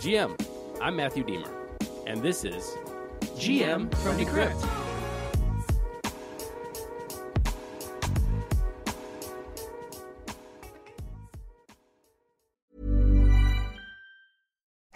GM, I'm Matthew Deemer, and this is GM from Decrypt.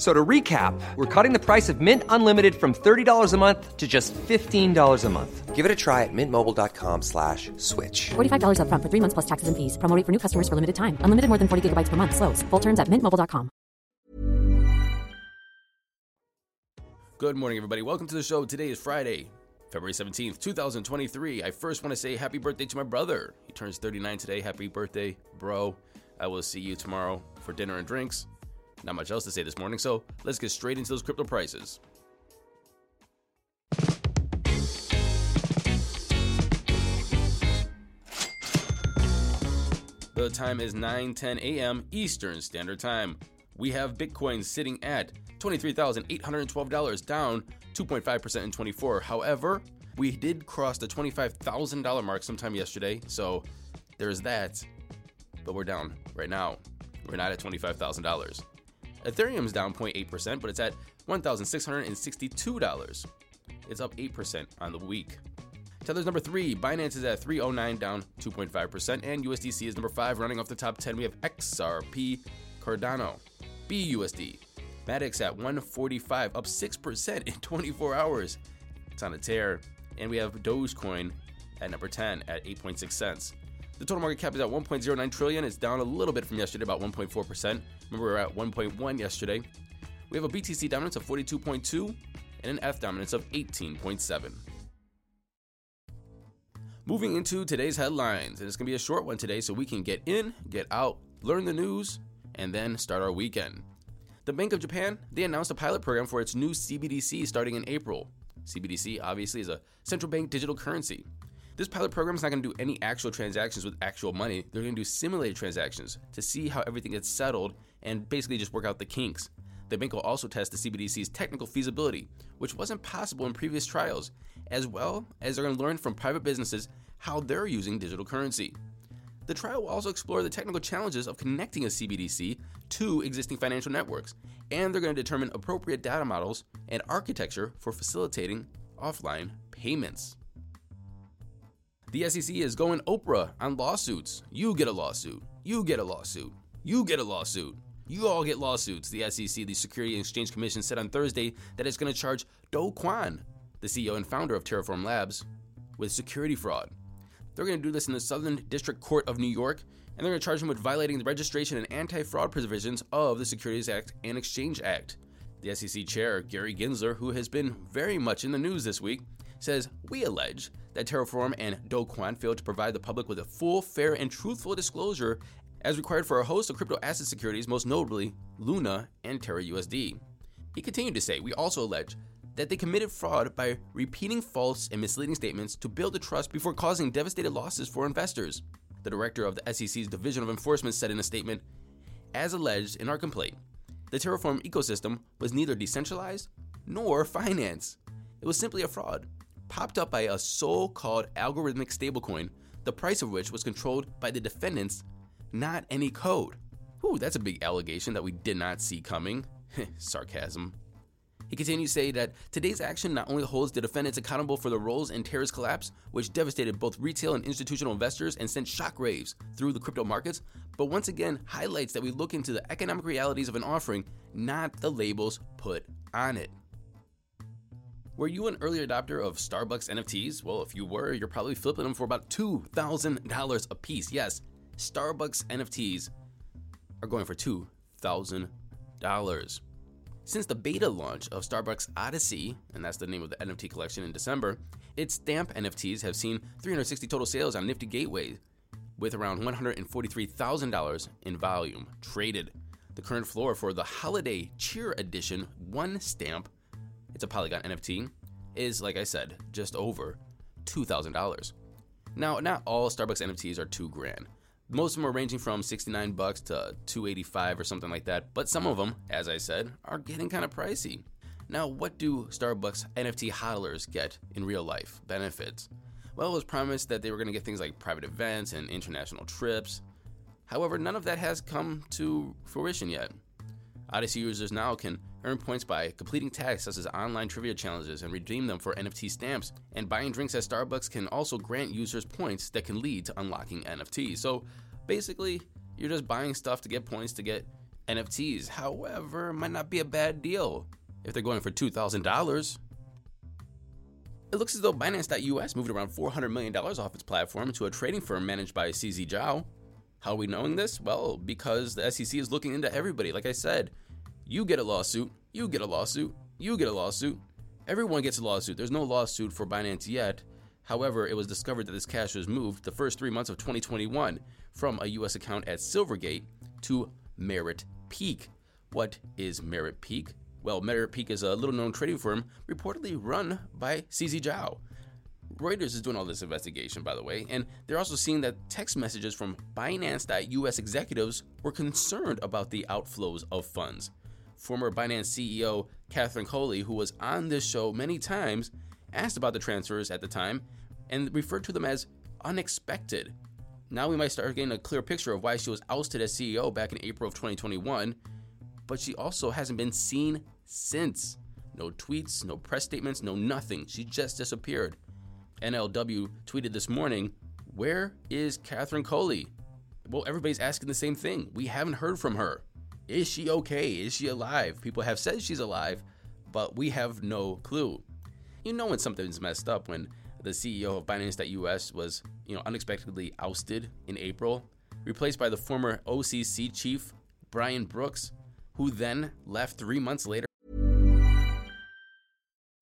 F- So to recap, we're cutting the price of Mint Unlimited from $30 a month to just $15 a month. Give it a try at mintmobile.com slash switch. $45 upfront for three months plus taxes and fees. Promo rate for new customers for limited time. Unlimited more than 40 gigabytes per month. Slows. Full terms at mintmobile.com. Good morning, everybody. Welcome to the show. Today is Friday, February 17th, 2023. I first want to say happy birthday to my brother. He turns 39 today. Happy birthday, bro. I will see you tomorrow for dinner and drinks. Not much else to say this morning, so let's get straight into those crypto prices. The time is 9:10 a.m. Eastern Standard Time. We have Bitcoin sitting at $23,812, down 2.5% in 24. However, we did cross the $25,000 mark sometime yesterday, so there's that. But we're down right now. We're not at $25,000. Ethereum's down 0.8%, but it's at $1,662. It's up 8% on the week. Tether's number three. Binance is at 309, down 2.5%. And USDC is number five. Running off the top 10, we have XRP, Cardano, BUSD. Matic's at 145, up 6% in 24 hours. It's on a tear. And we have Dogecoin at number 10 at 8.6 cents. The total market cap is at 1.09 trillion. It's down a little bit from yesterday, about 1.4%. Remember, we were at 1.1 yesterday. We have a BTC dominance of 42.2 and an ETH dominance of 18.7. Moving into today's headlines, and it's going to be a short one today so we can get in, get out, learn the news, and then start our weekend. The Bank of Japan, they announced a pilot program for its new CBDC starting in April. CBDC obviously is a central bank digital currency. This pilot program is not going to do any actual transactions with actual money. They're going to do simulated transactions to see how everything gets settled and basically just work out the kinks. The bank will also test the CBDC's technical feasibility, which wasn't possible in previous trials, as well as they're going to learn from private businesses how they're using digital currency. The trial will also explore the technical challenges of connecting a CBDC to existing financial networks, and they're going to determine appropriate data models and architecture for facilitating offline payments. The SEC is going Oprah on lawsuits. You get a lawsuit. You get a lawsuit. You get a lawsuit. You all get lawsuits. The SEC, the Security and Exchange Commission, said on Thursday that it's going to charge Do Kwon, the CEO and founder of Terraform Labs, with security fraud. They're going to do this in the Southern District Court of New York, and they're going to charge him with violating the registration and anti fraud provisions of the Securities Act and Exchange Act. The SEC chair, Gary Gensler, who has been very much in the news this week, says, We allege that Terraform and Do Kwon failed to provide the public with a full, fair, and truthful disclosure as required for a host of crypto asset securities, most notably Luna and Terra USD. He continued to say, We also allege that they committed fraud by repeating false and misleading statements to build the trust before causing devastating losses for investors. The director of the SEC's Division of Enforcement said in a statement, As alleged in our complaint, the Terraform ecosystem was neither decentralized nor financed. It was simply a fraud, popped up by a so called algorithmic stablecoin, the price of which was controlled by the defendants, not any code. Whew, that's a big allegation that we did not see coming. Sarcasm. He continues to say that today's action not only holds the defendants accountable for the roles in Terra's collapse, which devastated both retail and institutional investors and sent shockwaves through the crypto markets, but once again highlights that we look into the economic realities of an offering, not the labels put on it. Were you an early adopter of Starbucks NFTs? Well, if you were, you're probably flipping them for about $2,000 a piece. Yes, Starbucks NFTs are going for $2,000. Since the beta launch of Starbucks Odyssey, and that's the name of the NFT collection in December, its stamp NFTs have seen 360 total sales on Nifty Gateway, with around $143,000 in volume traded. The current floor for the Holiday Cheer Edition one stamp, it's a Polygon NFT, is, like I said, just over $2,000. Now, not all Starbucks NFTs are two grand. Most of them are ranging from 69 bucks to 285 or something like that, but some of them, as I said, are getting kind of pricey. Now, what do Starbucks NFT hodlers get in real life? Benefits. Well, it was promised that they were going to get things like private events and international trips. However, none of that has come to fruition yet. Odyssey users now can earn points by completing tasks such as online trivia challenges and redeem them for NFT stamps. And buying drinks at Starbucks can also grant users points that can lead to unlocking NFTs. So basically, you're just buying stuff to get points to get NFTs. However, it might not be a bad deal if they're going for $2,000. It looks as though Binance.us moved around $400 million off its platform to a trading firm managed by CZ Zhao. How are we knowing this? Well, because the SEC is looking into everybody. Like I said, you get a lawsuit, you get a lawsuit, you get a lawsuit. Everyone gets a lawsuit. There's no lawsuit for Binance yet. However, it was discovered that this cash was moved the first three months of 2021 from a U.S. account at Silvergate to Merit Peak. What is Merit Peak? Well, Merit Peak is a little known trading firm reportedly run by CZ Zhao. Reuters is doing all this investigation, by the way, and they're also seeing that text messages from Binance.us executives were concerned about the outflows of funds. Former Binance CEO Catherine Coley, who was on this show many times, asked about the transfers at the time and referred to them as unexpected. Now we might start getting a clear picture of why she was ousted as CEO back in April of 2021, but she also hasn't been seen since. No tweets, no press statements, no nothing. She just disappeared. NLW tweeted this morning, Where is Catherine Coley? Well, everybody's asking the same thing. We haven't heard from her. Is she okay? Is she alive? People have said she's alive, but we have no clue. You know when something's messed up when the CEO of Binance.us was, you know, unexpectedly ousted in April, replaced by the former OCC chief Brian Brooks, who then left 3 months later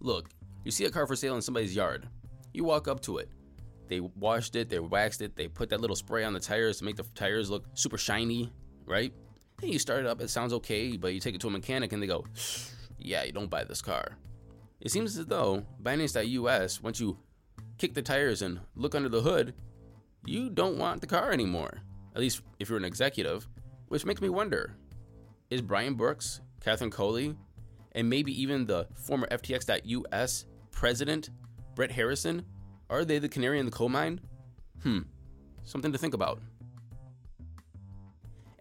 Look, you see a car for sale in somebody's yard. You walk up to it. They washed it, they waxed it, they put that little spray on the tires to make the tires look super shiny, right? Then you start it up, it sounds okay, but you take it to a mechanic and they go, yeah, you don't buy this car. It seems as though Binance.us, once you kick the tires and look under the hood, you don't want the car anymore. At least if you're an executive, which makes me wonder is Brian Brooks, Catherine Coley, and maybe even the former FTX.us president, Brett Harrison, are they the canary in the coal mine? Hmm, something to think about.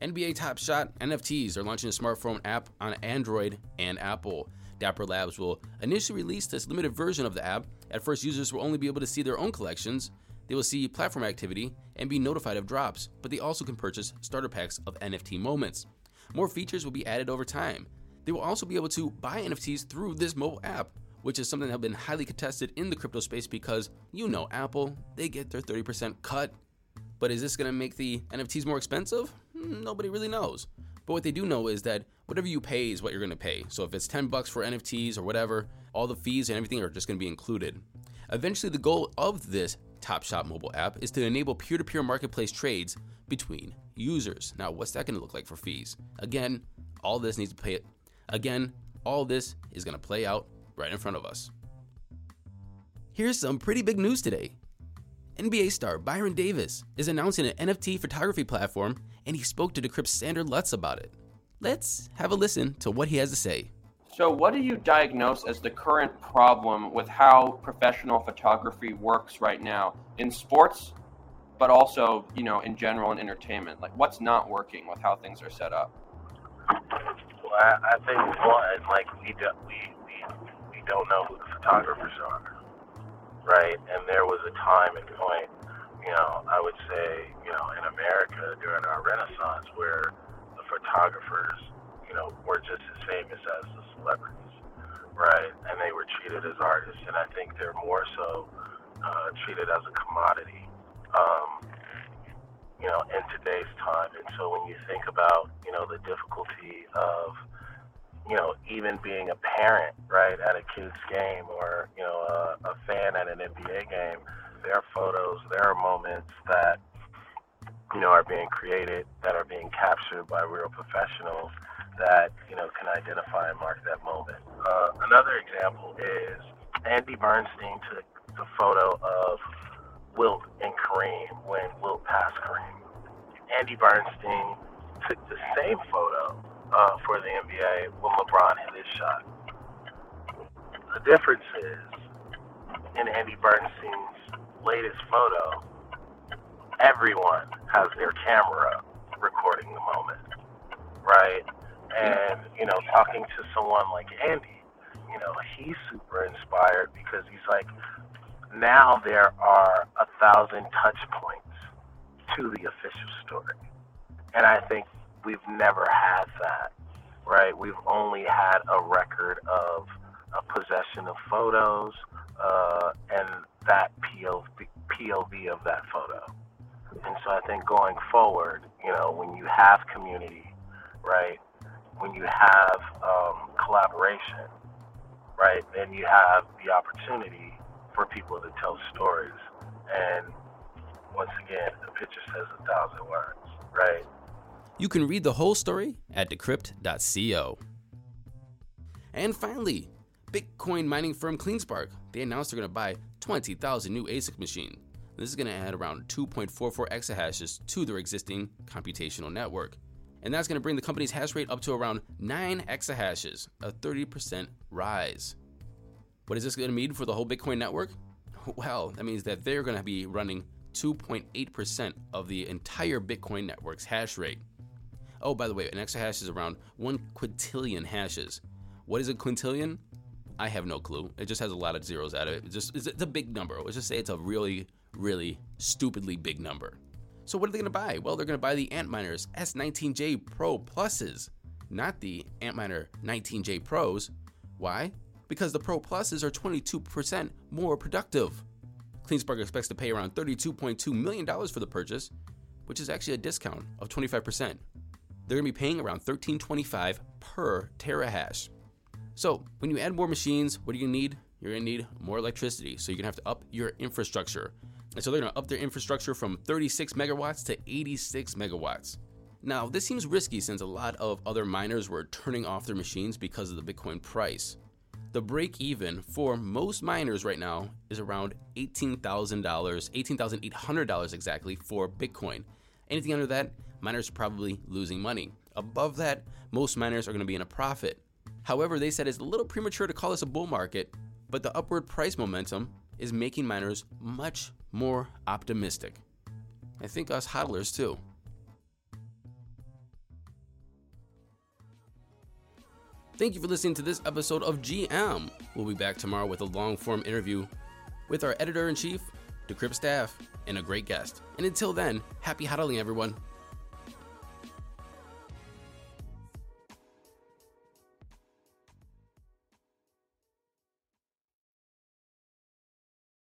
NBA Top Shot NFTs are launching a smartphone app on Android and Apple. Dapper Labs will initially release this limited version of the app. At first, users will only be able to see their own collections. They will see platform activity and be notified of drops, but they also can purchase starter packs of NFT moments. More features will be added over time. They will also be able to buy NFTs through this mobile app, which is something that has been highly contested in the crypto space because you know Apple, they get their 30% cut. But is this going to make the NFTs more expensive? Hmm, Nobody really knows. But what they do know is that whatever you pay is what you're going to pay. So if it's 10 bucks for NFTs or whatever, all the fees and everything are just going to be included. Eventually, the goal of this Top Shot mobile app is to enable peer to peer marketplace trades between users. Now, what's that going to look like for fees? Again, all this needs to pay. Again, all this is going to play out right in front of us. Here's some pretty big news today. NBA star Baron Davis is announcing an NFT photography platform, and he spoke to Decrypt's Sander Lutz about it. Let's have a listen to what he has to say. So, what do you diagnose as the current problem with how professional photography works right now in sports, but also, you know, in general in entertainment? Like, what's not working with how things are set up? I, I think one, like we do, we, we we don't know who the photographers are, right? And there was a time and point, you know, I would say, you know, in America during our Renaissance, where the photographers, you know, were just as famous as the celebrities, right? And they were treated as artists, and I think they're more so uh, treated as a commodity. Um, you know, in today's time. And so when you think about, you know, the difficulty of, you know, even being a parent, right, at a kid's game or, you know, a, a fan at an NBA game, there are photos, there are moments that, you know, are being created, that are being captured by real professionals that, you know, can identify and mark that moment. Uh, another example is Andy Bernstein took the photo of Wilt and Kareem when Wilt passed Kareem. Andy Bernstein took the same photo uh, for the NBA when LeBron hit his shot. The difference is, in Andy Bernstein's latest photo, everyone has their camera recording the moment, right? And, you know, talking to someone like Andy, you know, he's super inspired because he's like, now there are a thousand touch points to the official story. And I think we've never had that, right? We've only had a record of a possession of photos uh, and that POV, POV of that photo. And so I think going forward, you know, when you have community, right, when you have um, collaboration, right, then you have the opportunity for people to tell stories. And once again, a picture says a thousand words, right? You can read the whole story at decrypt.co. And finally, Bitcoin mining firm CleanSpark. They announced they're going to buy 20,000 new ASIC machines. This is going to add around 2.44 exahashes to their existing computational network. And that's going to bring the company's hash rate up to around 9 exahashes, a 30% rise. What is this going to mean for the whole Bitcoin network? Well, that means that they're going to be running 2.8% of the entire Bitcoin network's hash rate. Oh, by the way, an exahash is around 1 quintillion hashes. What is a quintillion? I have no clue. It just has a lot of zeros out of it. It's just it's a big number. Let's just say it's a really, really stupidly big number. So what are they going to buy? Well, they're going to buy the Antminer's S19j Pro Pluses, not the Antminer 19j Pros. Why? Because the Pro Pluses are 22% more productive. CleanSpark expects to pay around $32.2 million for the purchase, which is actually a discount of 25%. They're going to be paying around $13.25 per terahash. So, when you add more machines, what are you need? You're going to need more electricity. So, you're going to have to up your infrastructure. And so, they're going to up their infrastructure from 36 megawatts to 86 megawatts. Now, this seems risky since a lot of other miners were turning off their machines because of the Bitcoin price. The break even for most miners right now is around $18,000, $18,800 exactly for Bitcoin. Anything under that, miners are probably losing money. Above that, most miners are going to be in a profit. However, they said it's a little premature to call this a bull market, but the upward price momentum is making miners much more optimistic. I think us hodlers too. Thank you for listening to this episode of GM. We'll be back tomorrow with a long form interview with our editor in chief, Decrypt staff, and a great guest. And until then, happy hodling, everyone.